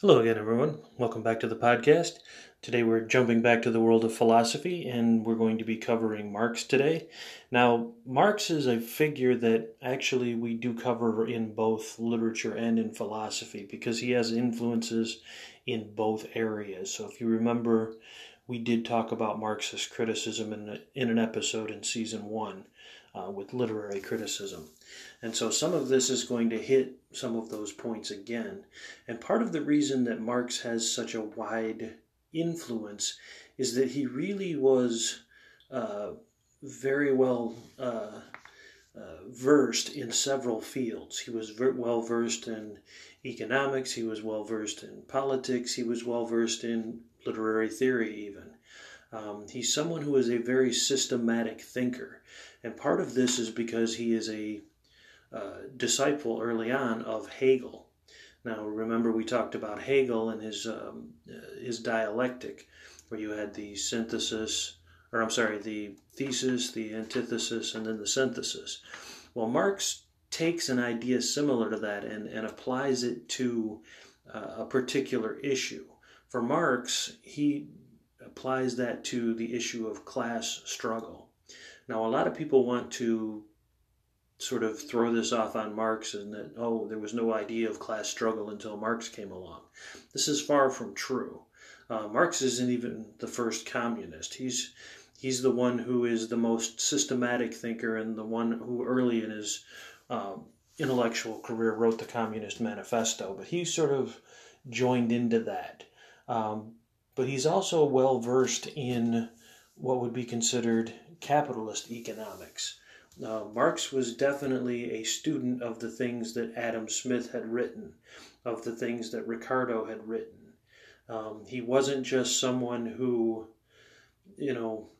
Hello again, everyone. Welcome back to the podcast. Today we're jumping back to the world of philosophy and we're going to be covering Marx today. Now, Marx is a figure that actually we do cover in both literature and in philosophy because he has influences in both areas. So, if you remember, we did talk about Marxist criticism in, in an episode in season one uh, with literary criticism. And so some of this is going to hit some of those points again. And part of the reason that Marx has such a wide influence is that he really was uh, very well uh, uh, versed in several fields. He was ver- well versed in economics, he was well versed in politics, he was well versed in literary theory, even. Um, he's someone who is a very systematic thinker. And part of this is because he is a uh, disciple early on of Hegel. Now, remember we talked about Hegel and his um, uh, his dialectic, where you had the synthesis, or I'm sorry, the thesis, the antithesis, and then the synthesis. Well, Marx takes an idea similar to that and, and applies it to uh, a particular issue. For Marx, he applies that to the issue of class struggle. Now, a lot of people want to sort of throw this off on Marx and that, oh, there was no idea of class struggle until Marx came along. This is far from true. Uh, Marx isn't even the first communist. He's he's the one who is the most systematic thinker and the one who early in his um, intellectual career wrote the Communist Manifesto. But he sort of joined into that. Um, but he's also well versed in what would be considered capitalist economics. Uh, Marx was definitely a student of the things that Adam Smith had written, of the things that Ricardo had written. Um, he wasn't just someone who, you know,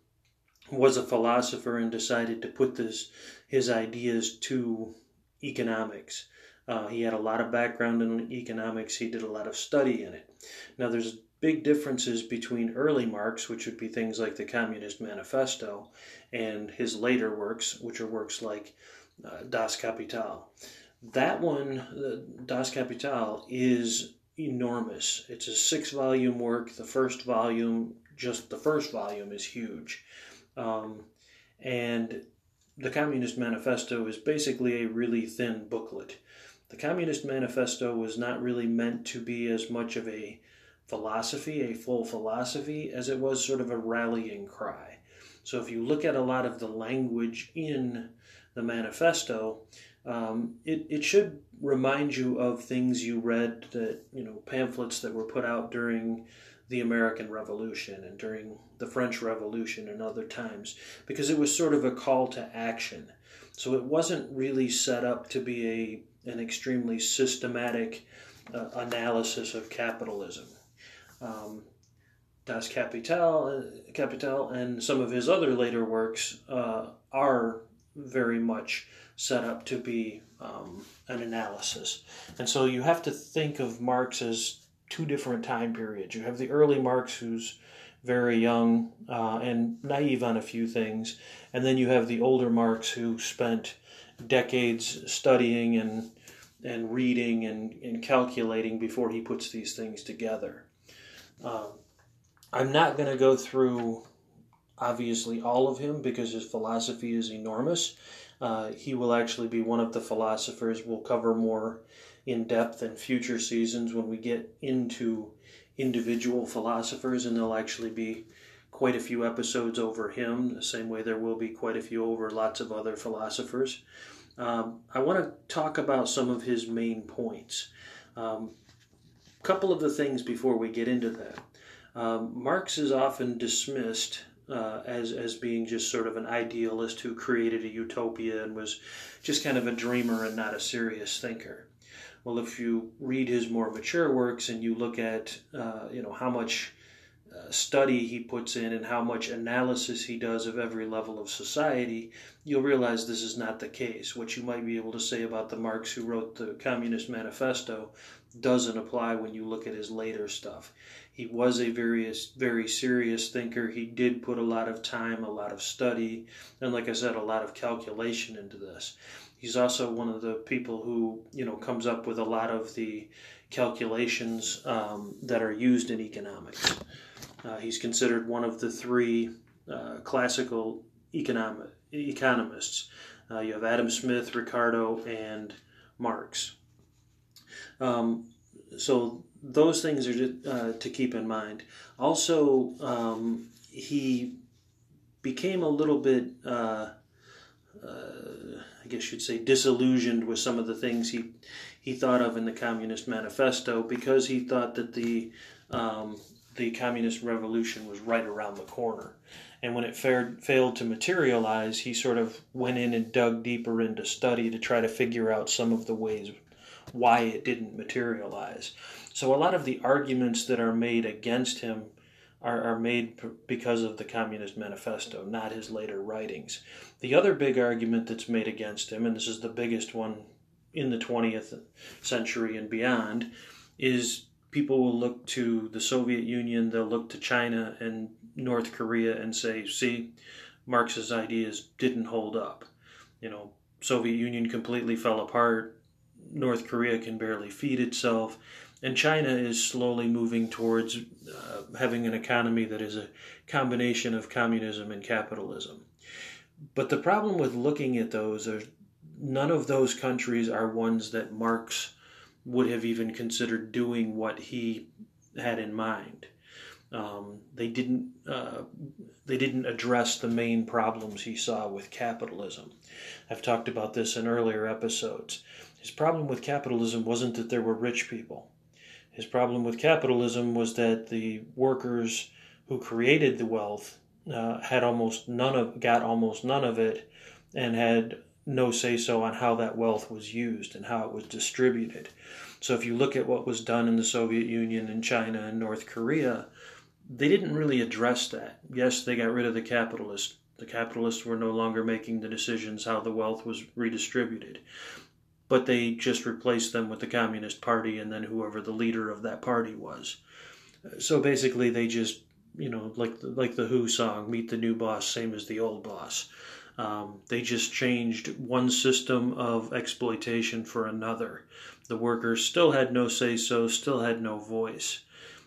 was a philosopher and decided to put this his ideas to economics. Uh, he had a lot of background in economics. He did a lot of study in it. Now, there's big differences between early Marx, which would be things like the Communist Manifesto, and his later works, which are works like uh, Das Kapital. That one, uh, Das Kapital, is enormous. It's a six volume work. The first volume, just the first volume, is huge. Um, and the Communist Manifesto is basically a really thin booklet. The Communist Manifesto was not really meant to be as much of a philosophy, a full philosophy, as it was sort of a rallying cry. So if you look at a lot of the language in the manifesto, um, it, it should remind you of things you read that, you know, pamphlets that were put out during the American Revolution and during the French Revolution and other times, because it was sort of a call to action. So it wasn't really set up to be a, an extremely systematic uh, analysis of capitalism um, Das Kapital, Kapital, and some of his other later works uh, are very much set up to be um, an analysis. And so you have to think of Marx as two different time periods. You have the early Marx, who's very young uh, and naive on a few things, and then you have the older Marx, who spent decades studying and and reading and, and calculating before he puts these things together. Um, I'm not going to go through obviously all of him because his philosophy is enormous. Uh, he will actually be one of the philosophers we'll cover more in depth in future seasons when we get into individual philosophers, and there'll actually be quite a few episodes over him, the same way there will be quite a few over lots of other philosophers. Um, I want to talk about some of his main points. Um, couple of the things before we get into that. Um, Marx is often dismissed uh, as as being just sort of an idealist who created a utopia and was just kind of a dreamer and not a serious thinker. Well, if you read his more mature works and you look at uh, you know how much study he puts in and how much analysis he does of every level of society, you'll realize this is not the case. What you might be able to say about the Marx who wrote the Communist Manifesto doesn't apply when you look at his later stuff. He was a very, very serious thinker. He did put a lot of time, a lot of study, and like I said, a lot of calculation into this. He's also one of the people who you know comes up with a lot of the calculations um, that are used in economics. Uh, he's considered one of the three uh, classical economists. Uh, you have Adam Smith, Ricardo, and Marx. Um, so those things are to, uh, to, keep in mind. Also, um, he became a little bit, uh, uh, I guess you'd say, disillusioned with some of the things he he thought of in the Communist Manifesto because he thought that the um, the communist revolution was right around the corner. And when it fared, failed to materialize, he sort of went in and dug deeper into study to try to figure out some of the ways why it didn't materialize. So a lot of the arguments that are made against him are, are made because of the Communist Manifesto, not his later writings. The other big argument that's made against him, and this is the biggest one in the 20th century and beyond, is people will look to the Soviet Union, they'll look to China and North Korea and say, see, Marx's ideas didn't hold up. You know, Soviet Union completely fell apart. North Korea can barely feed itself. And China is slowly moving towards uh, having an economy that is a combination of communism and capitalism. But the problem with looking at those are none of those countries are ones that Marx would have even considered doing what he had in mind. Um, they didn't uh, they didn't address the main problems he saw with capitalism. I've talked about this in earlier episodes. His problem with capitalism wasn't that there were rich people. His problem with capitalism was that the workers who created the wealth uh, had almost none of got almost none of it, and had no say so on how that wealth was used and how it was distributed. So if you look at what was done in the Soviet Union and China and North Korea, they didn't really address that. Yes, they got rid of the capitalists. The capitalists were no longer making the decisions how the wealth was redistributed. But they just replaced them with the Communist Party and then whoever the leader of that party was. So basically, they just, you know, like like the Who song, "Meet the new boss, same as the old boss." Um, they just changed one system of exploitation for another. The workers still had no say so, still had no voice.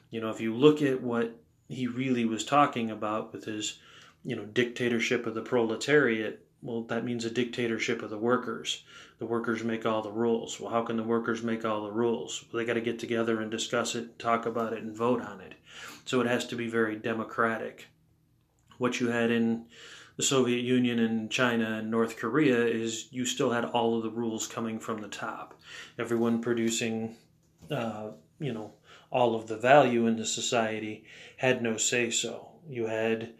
You know, if you look at what he really was talking about with his, you know, dictatorship of the proletariat, well, that means a dictatorship of the workers. The workers make all the rules. Well, how can the workers make all the rules? Well, they got to get together and discuss it, talk about it, and vote on it. So it has to be very democratic. What you had in the Soviet Union and China and North Korea is you still had all of the rules coming from the top. Everyone producing, uh, you know, all of the value in the society had no say so. You had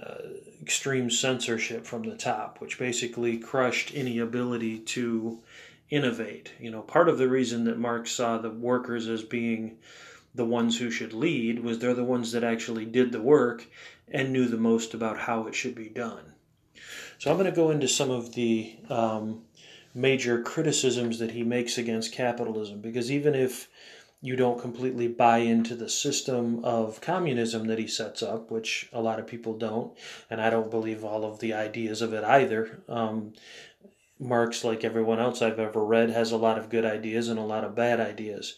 uh, extreme censorship from the top, which basically crushed any ability to innovate. You know, part of the reason that Marx saw the workers as being the ones who should lead was they're the ones that actually did the work and knew the most about how it should be done. So I'm going to go into some of the um, major criticisms that he makes against capitalism because even if you don't completely buy into the system of communism that he sets up, which a lot of people don't, and I don't believe all of the ideas of it either. Um, Marx, like everyone else I've ever read, has a lot of good ideas and a lot of bad ideas.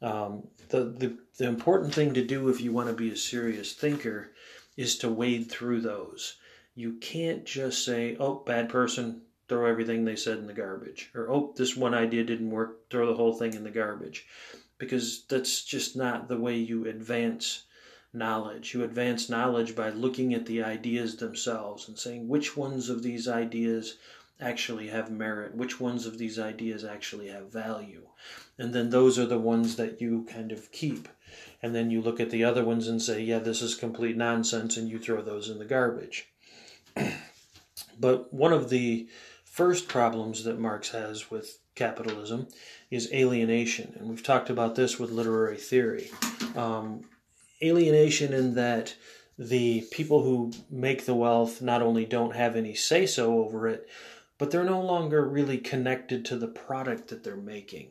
Um, the, the, the important thing to do if you want to be a serious thinker is to wade through those. You can't just say, oh, bad person, throw everything they said in the garbage. Or, oh, this one idea didn't work, throw the whole thing in the garbage. Because that's just not the way you advance knowledge. You advance knowledge by looking at the ideas themselves and saying which ones of these ideas actually have merit, which ones of these ideas actually have value. And then those are the ones that you kind of keep and then you look at the other ones and say, yeah, this is complete nonsense, and you throw those in the garbage. but one of the first problems that Marx has with capitalism is alienation, and we've talked about this with literary theory. Um, alienation in that the people who make the wealth not only don't have any say so over it, but they're no longer really connected to the product that they're making.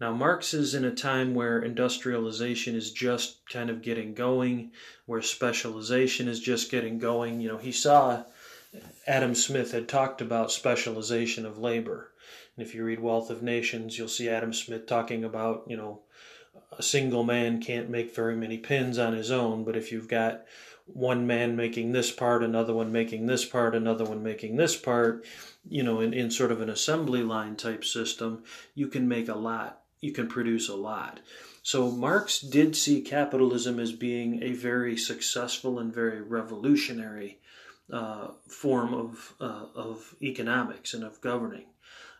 Now, Marx is in a time where industrialization is just kind of getting going, where specialization is just getting going. You know, he saw Adam Smith had talked about specialization of labor. And if you read Wealth of Nations, you'll see Adam Smith talking about, you know, a single man can't make very many pins on his own, but if you've got one man making this part, another one making this part, another one making this part, you know, in, in sort of an assembly line type system, you can make a lot. You can produce a lot. So Marx did see capitalism as being a very successful and very revolutionary uh, form of uh, of economics and of governing.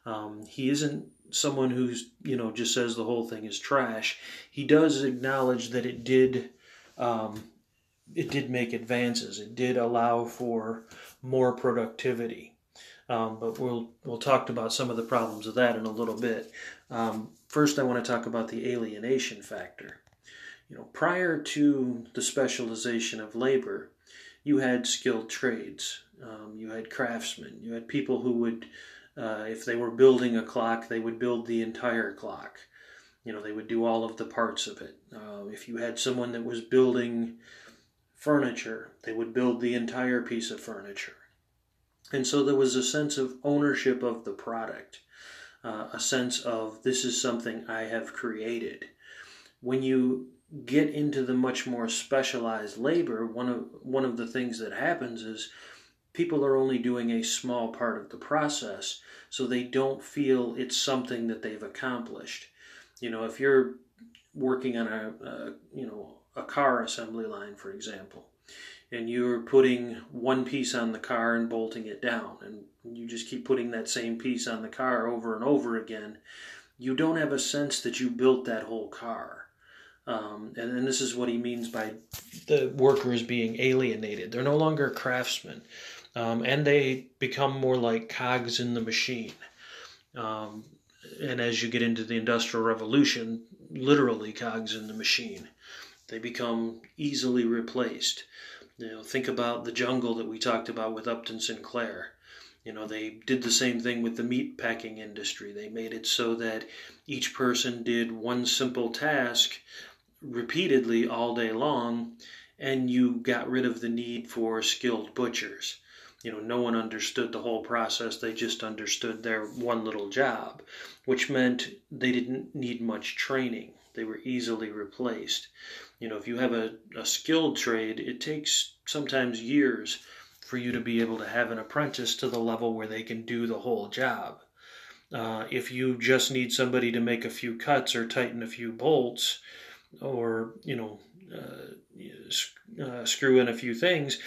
Um, he isn't someone who's you know just says the whole thing is trash. He does acknowledge that it did um, it did make advances. It did allow for more productivity. Um, but we'll we'll talk about some of the problems of that in a little bit. Um, first, I want to talk about the alienation factor. You know, prior to the specialization of labor, you had skilled trades. Um, you had craftsmen. You had people who would, uh, if they were building a clock, they would build the entire clock. You know, they would do all of the parts of it. Uh, if you had someone that was building furniture, they would build the entire piece of furniture. And so there was a sense of ownership of the product, uh, a sense of this is something I have created. When you get into the much more specialized labor, one of one of the things that happens is people are only doing a small part of the process, so they don't feel it's something that they've accomplished. You know, if you're working on a, a you know a car assembly line, for example, and you're putting one piece on the car and bolting it down, and you just keep putting that same piece on the car over and over again, you don't have a sense that you built that whole car. Um, and, and this is what he means by the workers being alienated. They're no longer craftsmen, um, and they become more like cogs in the machine. Um, and as you get into the Industrial Revolution, literally cogs in the machine. They become easily replaced. You know, think about the jungle that we talked about with Upton Sinclair. You know, they did the same thing with the meat packing industry. They made it so that each person did one simple task repeatedly all day long, and you got rid of the need for skilled butchers. You know, no one understood the whole process, they just understood their one little job, which meant they didn't need much training. They were easily replaced. You know, if you have a, a skilled trade, it takes sometimes years for you to be able to have an apprentice to the level where they can do the whole job. Uh, if you just need somebody to make a few cuts or tighten a few bolts, or you know, uh, uh, screw in a few things,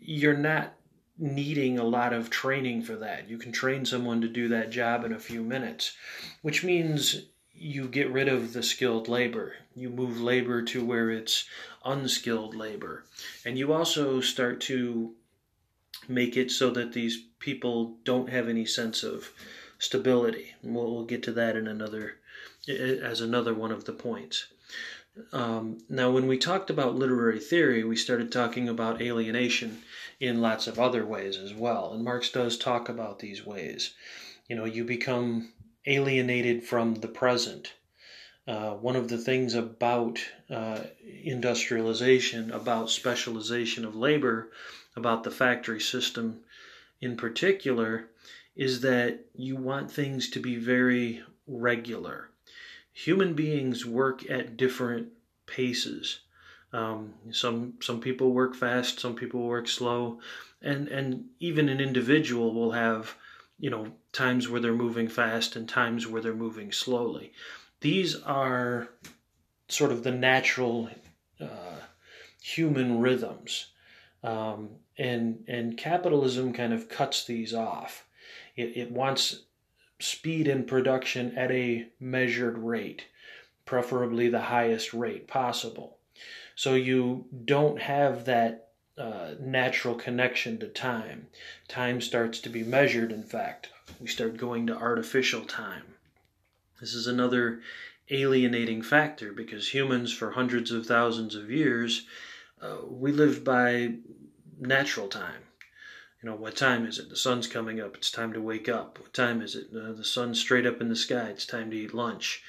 you're not needing a lot of training for that. You can train someone to do that job in a few minutes, which means you get rid of the skilled labor. You move labor to where it's unskilled labor. And you also start to make it so that these people don't have any sense of stability. We'll, we'll get to that in another as another one of the points. Um, now, when we talked about literary theory, we started talking about alienation in lots of other ways as well. And Marx does talk about these ways. You know, you become alienated from the present. Uh, one of the things about uh, industrialization, about specialization of labor, about the factory system in particular, is that you want things to be very regular. Human beings work at different paces. Um, some some people work fast, some people work slow, and and even an individual will have you know times where they're moving fast and times where they're moving slowly. These are sort of the natural uh, human rhythms, um, and and capitalism kind of cuts these off. It, it wants speed in production at a measured rate, preferably the highest rate possible. So you don't have that uh, natural connection to time. Time starts to be measured, in fact. We start going to artificial time. This is another alienating factor because humans, for hundreds of thousands of years, uh, we lived by natural time. You know, what time is it? The sun's coming up. It's time to wake up. What time is it? Uh, the sun's straight up in the sky. It's time to eat lunch.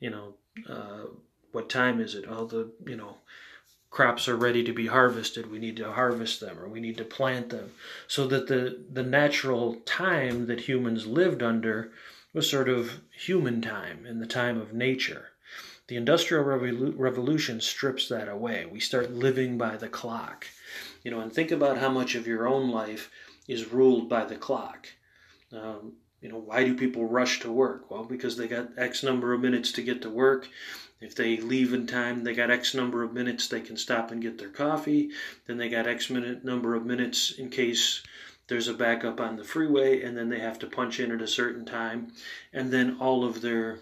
You know, uh, what time is it? All the, you know, crops are ready to be harvested, we need to harvest them or we need to plant them. So that the, the natural time that humans lived under was sort of human time and the time of nature. The Industrial Revolu- Revolution strips that away. We start living by the clock. You know, and think about how much of your own life is ruled by the clock. Um, you know, why do people rush to work? Well, because they got X number of minutes to get to work. If they leave in time, they got X number of minutes they can stop and get their coffee. Then they got X minute number of minutes in case there's a backup on the freeway, and then they have to punch in at a certain time. And then all of their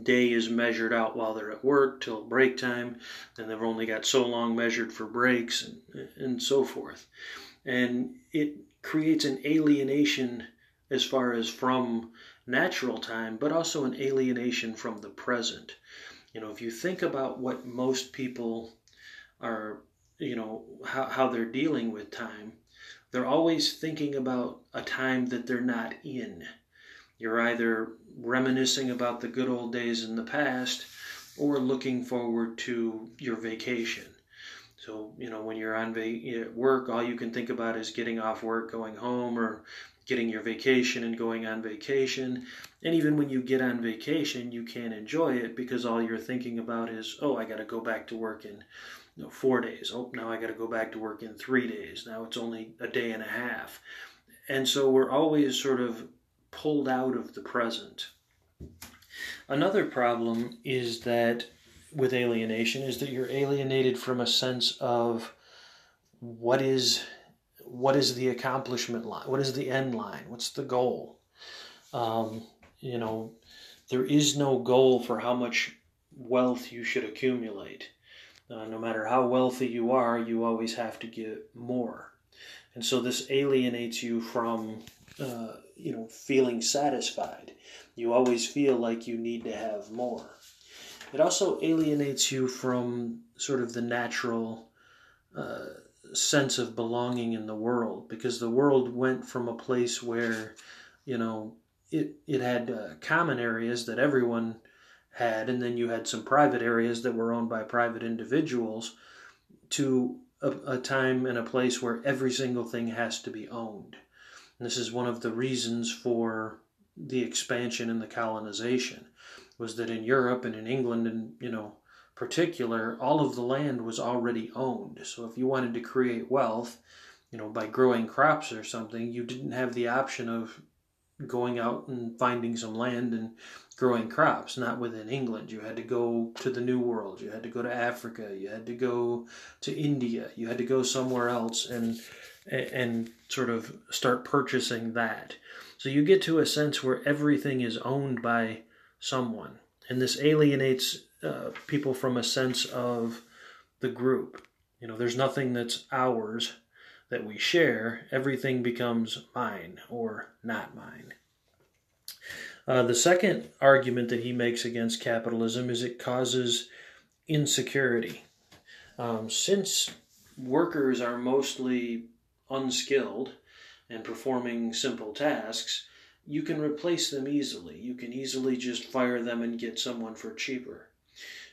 day is measured out while they're at work till break time. Then they've only got so long measured for breaks and, and so forth. And it creates an alienation as far as from natural time, but also an alienation from the present. You know, if you think about what most people are, you know, how, how they're dealing with time, they're always thinking about a time that they're not in. You're either reminiscing about the good old days in the past or looking forward to your vacation. So, you know, when you're on va- work, all you can think about is getting off work, going home, or getting your vacation and going on vacation. And even when you get on vacation, you can't enjoy it because all you're thinking about is, oh, I got to go back to work in you know, four days. Oh, now I got to go back to work in three days. Now it's only a day and a half. And so we're always sort of pulled out of the present. Another problem is that with alienation is that you're alienated from a sense of what is what is the accomplishment line? What is the end line? What's the goal? Um, you know, there is no goal for how much wealth you should accumulate. Uh, no matter how wealthy you are, you always have to get more. And so this alienates you from, uh, you know, feeling satisfied. You always feel like you need to have more. It also alienates you from sort of the natural uh, sense of belonging in the world because the world went from a place where, you know, it, it had uh, common areas that everyone had, and then you had some private areas that were owned by private individuals, to a, a time and a place where every single thing has to be owned. And this is one of the reasons for the expansion and the colonization was that in Europe and in England and you know particular, all of the land was already owned. So if you wanted to create wealth, you know, by growing crops or something, you didn't have the option of going out and finding some land and growing crops, not within England. You had to go to the New World, you had to go to Africa, you had to go to India, you had to go somewhere else and and sort of start purchasing that. So you get to a sense where everything is owned by someone. And this alienates uh, people from a sense of the group. You know, there's nothing that's ours that we share. Everything becomes mine or not mine. Uh, the second argument that he makes against capitalism is it causes insecurity. Um, since workers are mostly unskilled and performing simple tasks, you can replace them easily. You can easily just fire them and get someone for cheaper.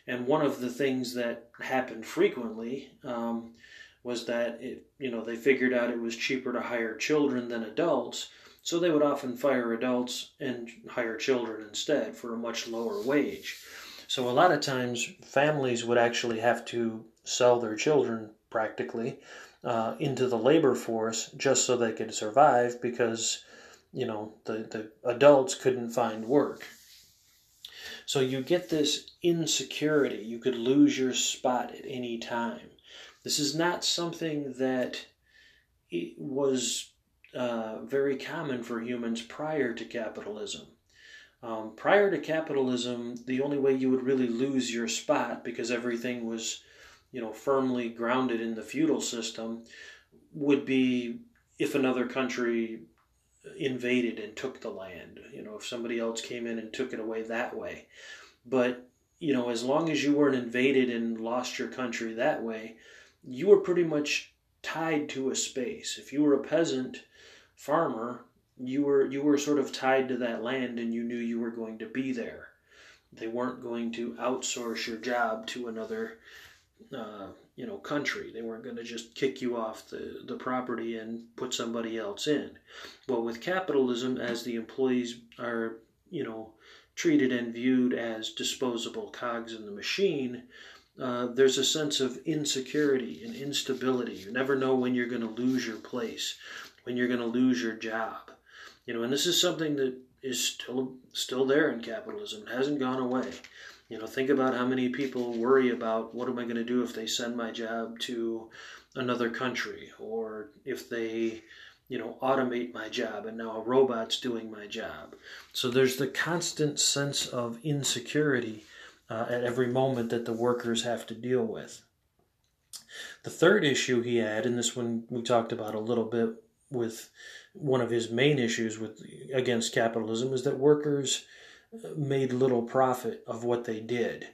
And one of the things that happened frequently um, was that it, you know, they figured out it was cheaper to hire children than adults, so they would often fire adults and hire children instead for a much lower wage. So a lot of times families would actually have to sell their children practically uh, into the labor force just so they could survive because you know the, the adults couldn't find work so you get this insecurity. You could lose your spot at any time. This is not something that was uh, very common for humans prior to capitalism. Um, prior to capitalism, the only way you would really lose your spot because everything was, you know, firmly grounded in the feudal system would be if another country invaded and took the land. You know, if somebody else came in and took it away that way. But, you know, as long as you weren't invaded and lost your country that way, you were pretty much tied to a space. If you were a peasant farmer, you were you were sort of tied to that land and you knew you were going to be there. They weren't going to outsource your job to another uh, you know country. They weren't going to just kick you off the, the property and put somebody else in. Well, with capitalism, as the employees are you know, treated and viewed as disposable cogs in the machine, uh, there's a sense of insecurity and instability. You never know when you're going to lose your place, when you're going to lose your job. You know, and this is something that is still still there in capitalism. It hasn't gone away. You know, think about how many people worry about what am I going to do if they send my job to another country or if they you know, automate my job and now a robot's doing my job. So there's the constant sense of insecurity uh, at every moment that the workers have to deal with. The third issue he had, and this one we talked about a little bit with one of his main issues with against capitalism, is that workers made little profit of what they did.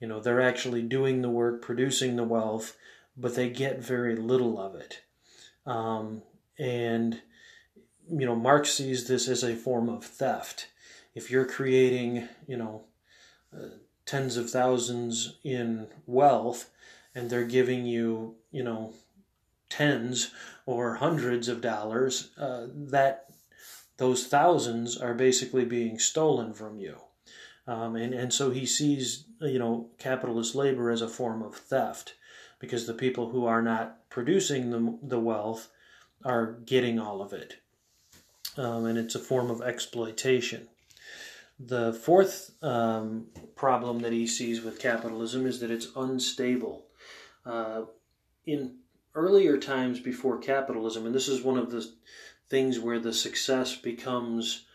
You know, they're actually doing the work, producing the wealth, but they get very little of it. Um, and, you know, Marx sees this as a form of theft. If you're creating, you know, uh, tens of thousands in wealth and they're giving you, you know, tens or hundreds of dollars, uh, that those thousands are basically being stolen from you. Um, and, and so he sees, you know, capitalist labor as a form of theft because the people who are not producing the, the wealth are getting all of it. Um, and it's a form of exploitation. The fourth um, problem that he sees with capitalism is that it's unstable. Uh, in earlier times before capitalism, and this is one of the things where the success becomes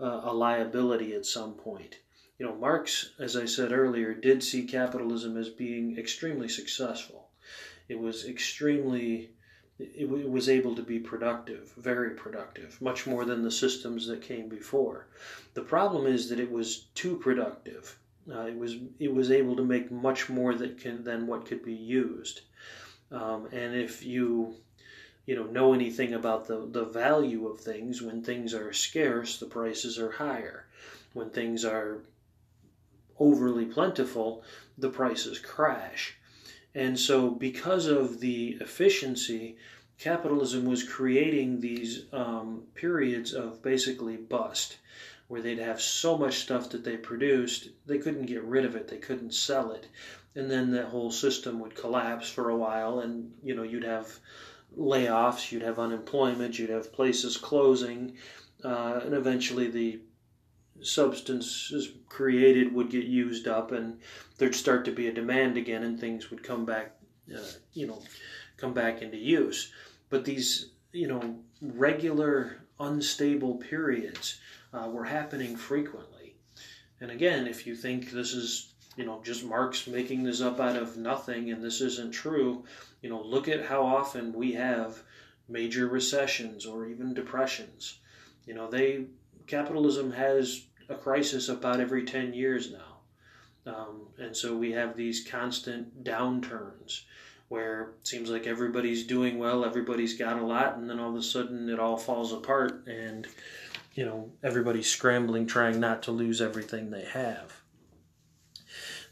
uh, a liability at some point. You know, Marx, as I said earlier, did see capitalism as being extremely successful. It was extremely it, was able to be productive, very productive, much more than the systems that came before. The problem is that it was too productive. Uh, it was it was able to make much more that can than what could be used. Um, and if you you know know anything about the, the value of things, when things are scarce, the prices are higher. When things are overly plentiful, the prices crash. And so, because of the efficiency, capitalism was creating these um, periods of basically bust, where they'd have so much stuff that they produced, they couldn't get rid of it, they couldn't sell it. And then that whole system would collapse for a while, and you know, you'd have layoffs, you'd have unemployment, you'd have places closing, uh, and eventually the substances created would get used up and there'd start to be a demand again and things would come back uh, you know come back into use. But these you know regular unstable periods uh, were happening frequently. And again if you think this is you know just marx making this up out of nothing and this isn't true you know look at how often we have major recessions or even depressions you know they capitalism has a crisis about every 10 years now. Um, and so we have these constant downturns where it seems like everybody's doing well, everybody's got a lot, and then all of a sudden it all falls apart and, you know, everybody's scrambling trying not to lose everything they have.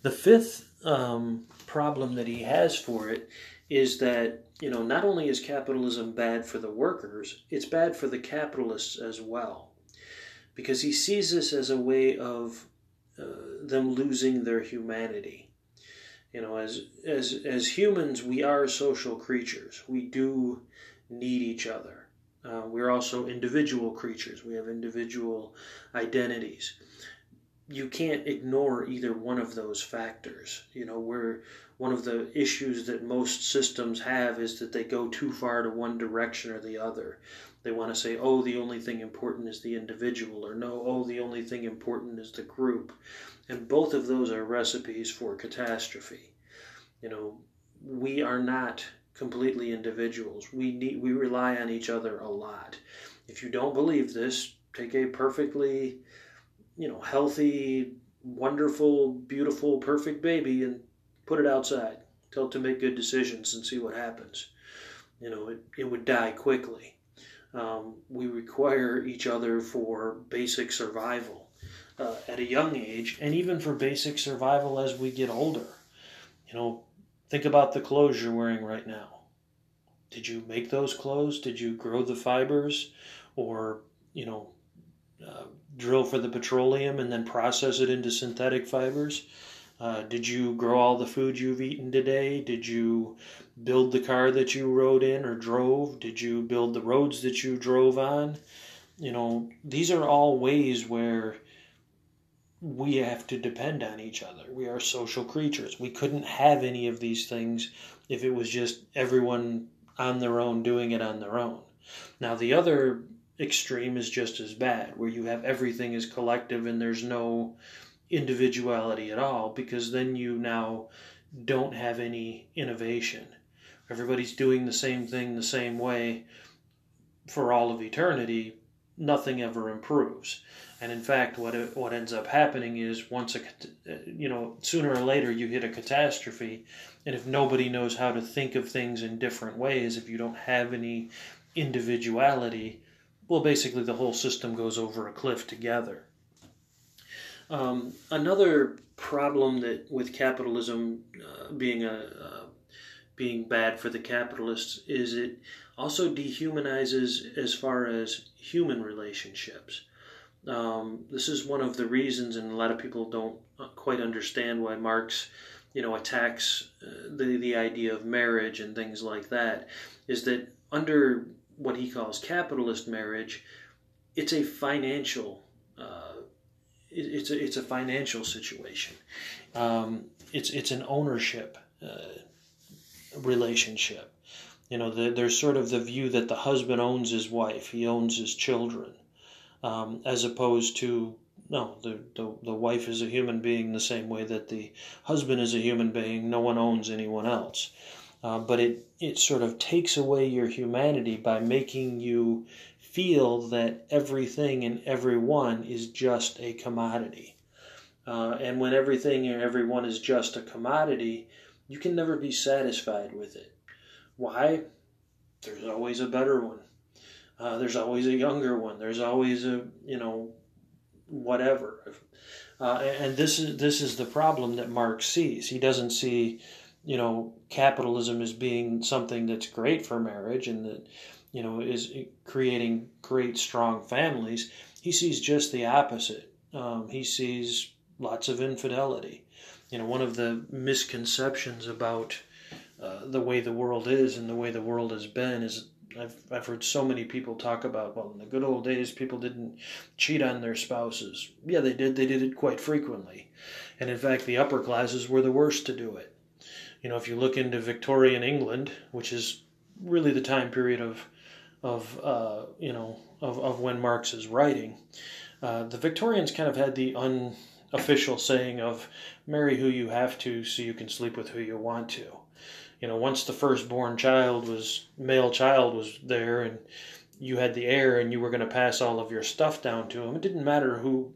The fifth um, problem that he has for it is that, you know, not only is capitalism bad for the workers, it's bad for the capitalists as well because he sees this as a way of uh, them losing their humanity. You know, as as as humans, we are social creatures. We do need each other. Uh, we're also individual creatures. We have individual identities. You can't ignore either one of those factors. You know, where one of the issues that most systems have is that they go too far to one direction or the other. They want to say, oh, the only thing important is the individual, or no, oh, the only thing important is the group. And both of those are recipes for catastrophe. You know, we are not completely individuals. We need we rely on each other a lot. If you don't believe this, take a perfectly, you know, healthy, wonderful, beautiful, perfect baby and put it outside. Tell it to make good decisions and see what happens. You know, it, it would die quickly. Um, we require each other for basic survival uh, at a young age, and even for basic survival as we get older. You know, think about the clothes you're wearing right now. Did you make those clothes? Did you grow the fibers? Or, you know, uh, drill for the petroleum and then process it into synthetic fibers? Uh, did you grow all the food you've eaten today? Did you build the car that you rode in or drove? Did you build the roads that you drove on? You know, these are all ways where we have to depend on each other. We are social creatures. We couldn't have any of these things if it was just everyone on their own doing it on their own. Now, the other extreme is just as bad, where you have everything is collective and there's no individuality at all, because then you now don't have any innovation. Everybody's doing the same thing the same way for all of eternity, nothing ever improves. And in fact, what what ends up happening is once a you know sooner or later you hit a catastrophe, and if nobody knows how to think of things in different ways, if you don't have any individuality, well, basically the whole system goes over a cliff together. Um, another problem that with capitalism uh, being a uh, being bad for the capitalists is it also dehumanizes as far as human relationships. Um, this is one of the reasons, and a lot of people don't quite understand why Marx, you know, attacks uh, the the idea of marriage and things like that. Is that under what he calls capitalist marriage, it's a financial. Uh, it, it's a it's a financial situation. Um, it's it's an ownership uh, relationship. You know, the, there's sort of the view that the husband owns his wife, he owns his children um, as opposed to no, the, the the wife is a human being the same way that the husband is a human being. No one owns anyone else. Uh, but it, it sort of takes away your humanity by making you feel that everything and everyone is just a commodity. Uh, and when everything and everyone is just a commodity, you can never be satisfied with it. Why? There's always a better one. Uh, there's always a younger one. There's always a you know whatever. Uh, and this is this is the problem that Marx sees. He doesn't see you know capitalism as being something that's great for marriage and that you know is creating great strong families. He sees just the opposite. Um, he sees lots of infidelity. You know, one of the misconceptions about uh, the way the world is and the way the world has been is I've, I've heard so many people talk about, well, in the good old days, people didn't cheat on their spouses. Yeah, they did. They did it quite frequently. And in fact, the upper classes were the worst to do it. You know, if you look into Victorian England, which is really the time period of, of uh, you know, of, of when Marx is writing, uh, the Victorians kind of had the unofficial saying of marry who you have to so you can sleep with who you want to you know, once the firstborn child was male child was there and you had the heir and you were going to pass all of your stuff down to him, it didn't matter who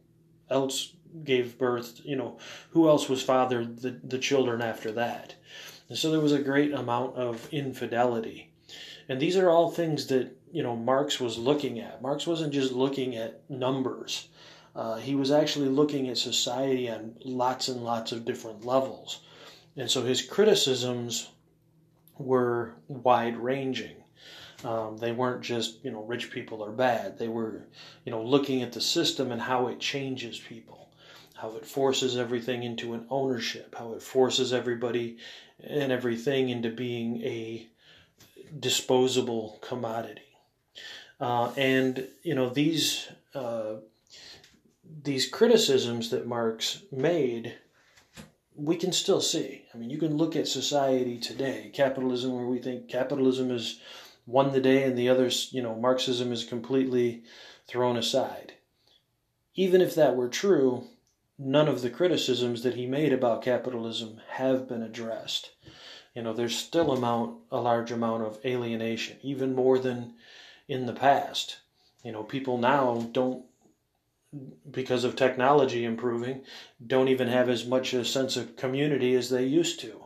else gave birth, you know, who else was fathered the, the children after that. And so there was a great amount of infidelity. And these are all things that, you know, Marx was looking at. Marx wasn't just looking at numbers. Uh, he was actually looking at society on lots and lots of different levels. And so his criticisms were wide ranging. Um, they weren't just you know rich people are bad. They were you know looking at the system and how it changes people, how it forces everything into an ownership, how it forces everybody and everything into being a disposable commodity. Uh, and you know these uh, these criticisms that Marx made we can still see. I mean, you can look at society today, capitalism, where we think capitalism is won the day and the others, you know, Marxism is completely thrown aside. Even if that were true, none of the criticisms that he made about capitalism have been addressed. You know, there's still amount a large amount of alienation, even more than in the past. You know, people now don't because of technology improving, don't even have as much a sense of community as they used to.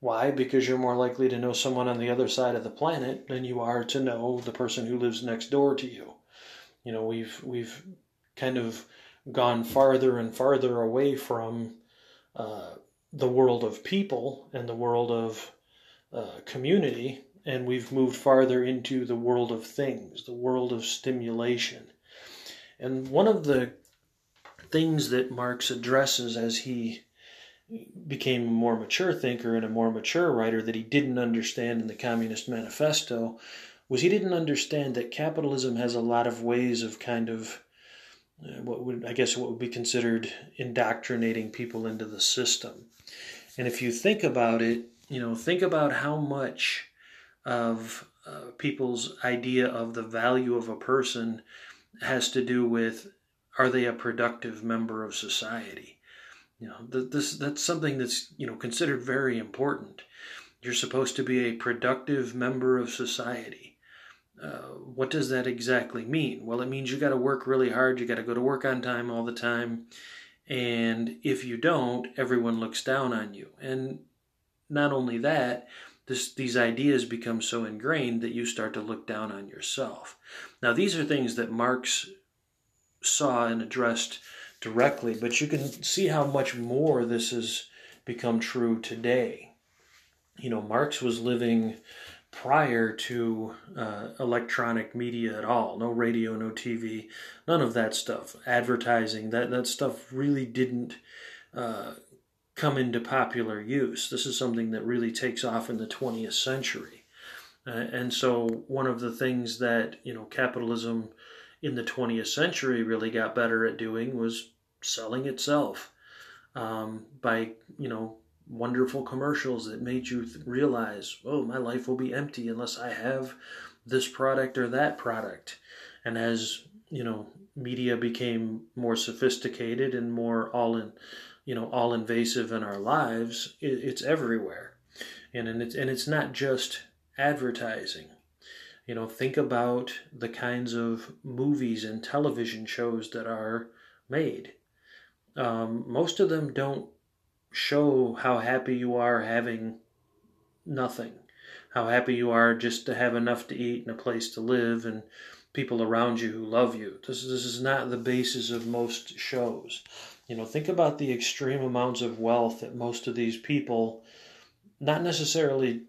Why? Because you're more likely to know someone on the other side of the planet than you are to know the person who lives next door to you. You know, we've we've kind of gone farther and farther away from uh, the world of people and the world of uh, community, and we've moved farther into the world of things, the world of stimulation. And one of the things that Marx addresses as he became a more mature thinker and a more mature writer that he didn't understand in the Communist Manifesto was he didn't understand that capitalism has a lot of ways of kind of what would I guess what would be considered indoctrinating people into the system. And if you think about it, you know, think about how much of uh, people's idea of the value of a person has to do with are they a productive member of society? You know, this that's something that's you know considered very important. You're supposed to be a productive member of society. Uh, what does that exactly mean? Well, it means you got to work really hard. You got to go to work on time all the time, and if you don't, everyone looks down on you. And not only that, this, these ideas become so ingrained that you start to look down on yourself. Now, these are things that Marx saw and addressed directly, but you can see how much more this has become true today. You know, Marx was living prior to uh, electronic media at all. No radio no tv none of that stuff. Advertising that that stuff really didn't uh, come into popular use. This is something that really takes off in the 20th century. Uh, and so one of the things that you know capitalism in the 20th century really got better at doing was selling itself um, by you know wonderful commercials that made you realize oh my life will be empty unless i have this product or that product. And as you know media became more sophisticated and more all in you know all invasive in our lives it, it's everywhere. And, and it's and it's not just advertising. You know, think about the kinds of movies and television shows that are made. Um, most of them don't show how happy you are having nothing, how happy you are just to have enough to eat and a place to live and people around you who love you. This, this is not the basis of most shows. You know, think about the extreme amounts of wealth that most of these people not necessarily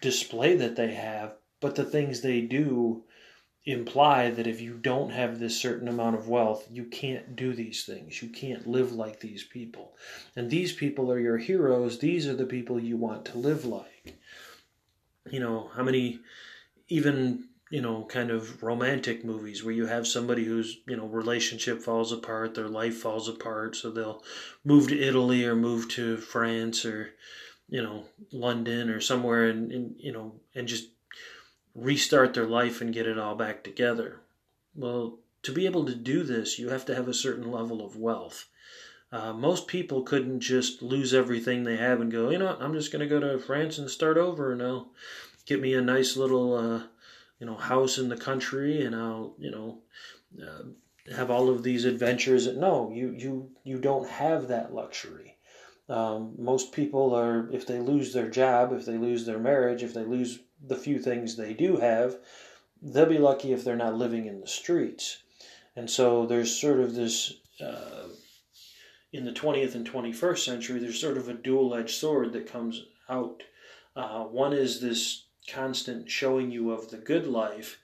display that they have, but the things they do imply that if you don't have this certain amount of wealth, you can't do these things. You can't live like these people. And these people are your heroes. These are the people you want to live like. You know, how many, even, you know, kind of romantic movies where you have somebody whose, you know, relationship falls apart, their life falls apart, so they'll move to Italy or move to France or, you know, London or somewhere and, and you know, and just restart their life and get it all back together. Well, to be able to do this, you have to have a certain level of wealth. Uh, most people couldn't just lose everything they have and go, you know, I'm just going to go to France and start over and I'll get me a nice little, uh, you know, house in the country and I'll, you know, uh, have all of these adventures. No, you you you don't have that luxury. Um, most people are, if they lose their job, if they lose their marriage, if they lose the few things they do have, they'll be lucky if they're not living in the streets. And so there's sort of this, uh, in the 20th and 21st century, there's sort of a dual edged sword that comes out. Uh, one is this constant showing you of the good life,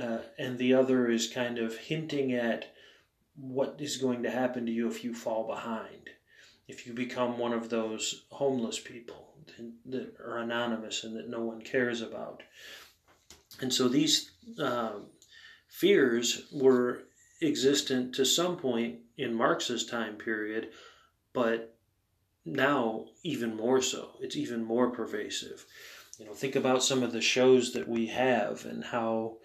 uh, and the other is kind of hinting at what is going to happen to you if you fall behind, if you become one of those homeless people that are anonymous and that no one cares about. And so these uh, fears were existent to some point in Marx's time period, but now even more so. It's even more pervasive. You know, think about some of the shows that we have and how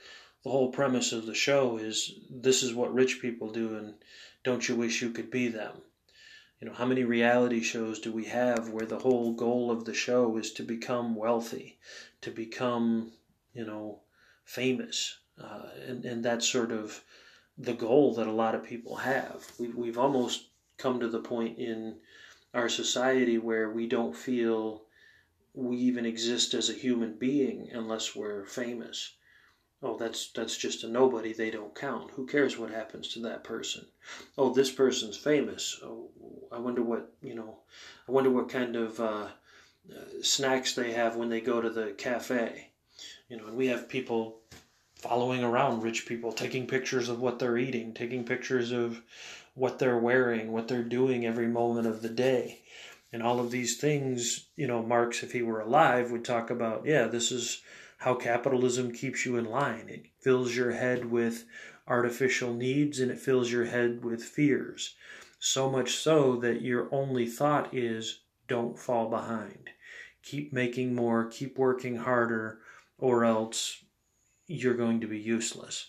the whole premise of the show is this is what rich people do and don't you wish you could be them you know how many reality shows do we have where the whole goal of the show is to become wealthy to become you know famous? Uh, and, and that's sort of the goal that a lot of people have. We, we've almost come to the point in our society where we don't feel we even exist as a human being unless we're famous Oh, that's that's just a nobody. They don't count. Who cares what happens to that person? Oh, this person's famous. Oh, I wonder what you know. I wonder what kind of uh, uh, snacks they have when they go to the cafe. You know, and we have people following around rich people, taking pictures of what they're eating, taking pictures of what they're wearing, what they're doing every moment of the day. And all of these things, you know, Marx, if he were alive, would talk about, yeah, this is how capitalism keeps you in line. It fills your head with artificial needs and it fills your head with fears. So much so that your only thought is don't fall behind. Keep making more, keep working harder, or else you're going to be useless.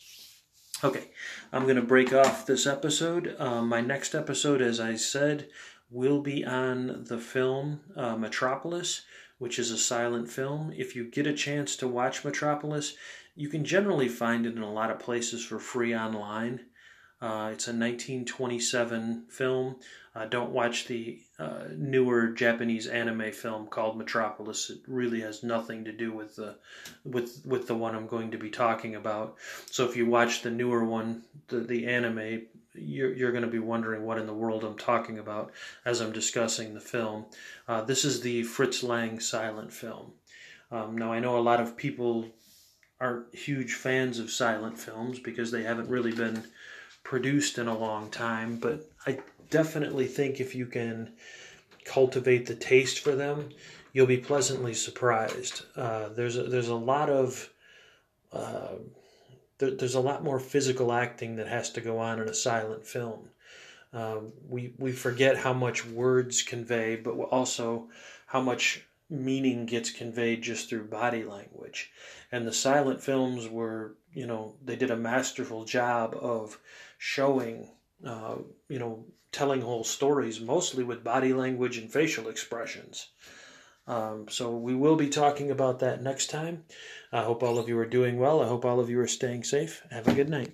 Okay, I'm going to break off this episode. Um, my next episode, as I said, will be on the film uh, Metropolis, which is a silent film. If you get a chance to watch Metropolis, you can generally find it in a lot of places for free online. Uh, it's a 1927 film. Uh, don't watch the uh, newer Japanese anime film called Metropolis. It really has nothing to do with the with with the one I'm going to be talking about. So if you watch the newer one, the the anime, you're you're going to be wondering what in the world I'm talking about as I'm discussing the film. Uh, this is the Fritz Lang silent film. Um, now I know a lot of people aren't huge fans of silent films because they haven't really been produced in a long time, but I definitely think if you can cultivate the taste for them, you'll be pleasantly surprised. Uh, there's a, there's a lot of uh, there, there's a lot more physical acting that has to go on in a silent film. Uh, we we forget how much words convey, but also how much meaning gets conveyed just through body language. And the silent films were, you know, they did a masterful job of showing, uh, you know, telling whole stories, mostly with body language and facial expressions. Um, so we will be talking about that next time. I hope all of you are doing well. I hope all of you are staying safe. Have a good night.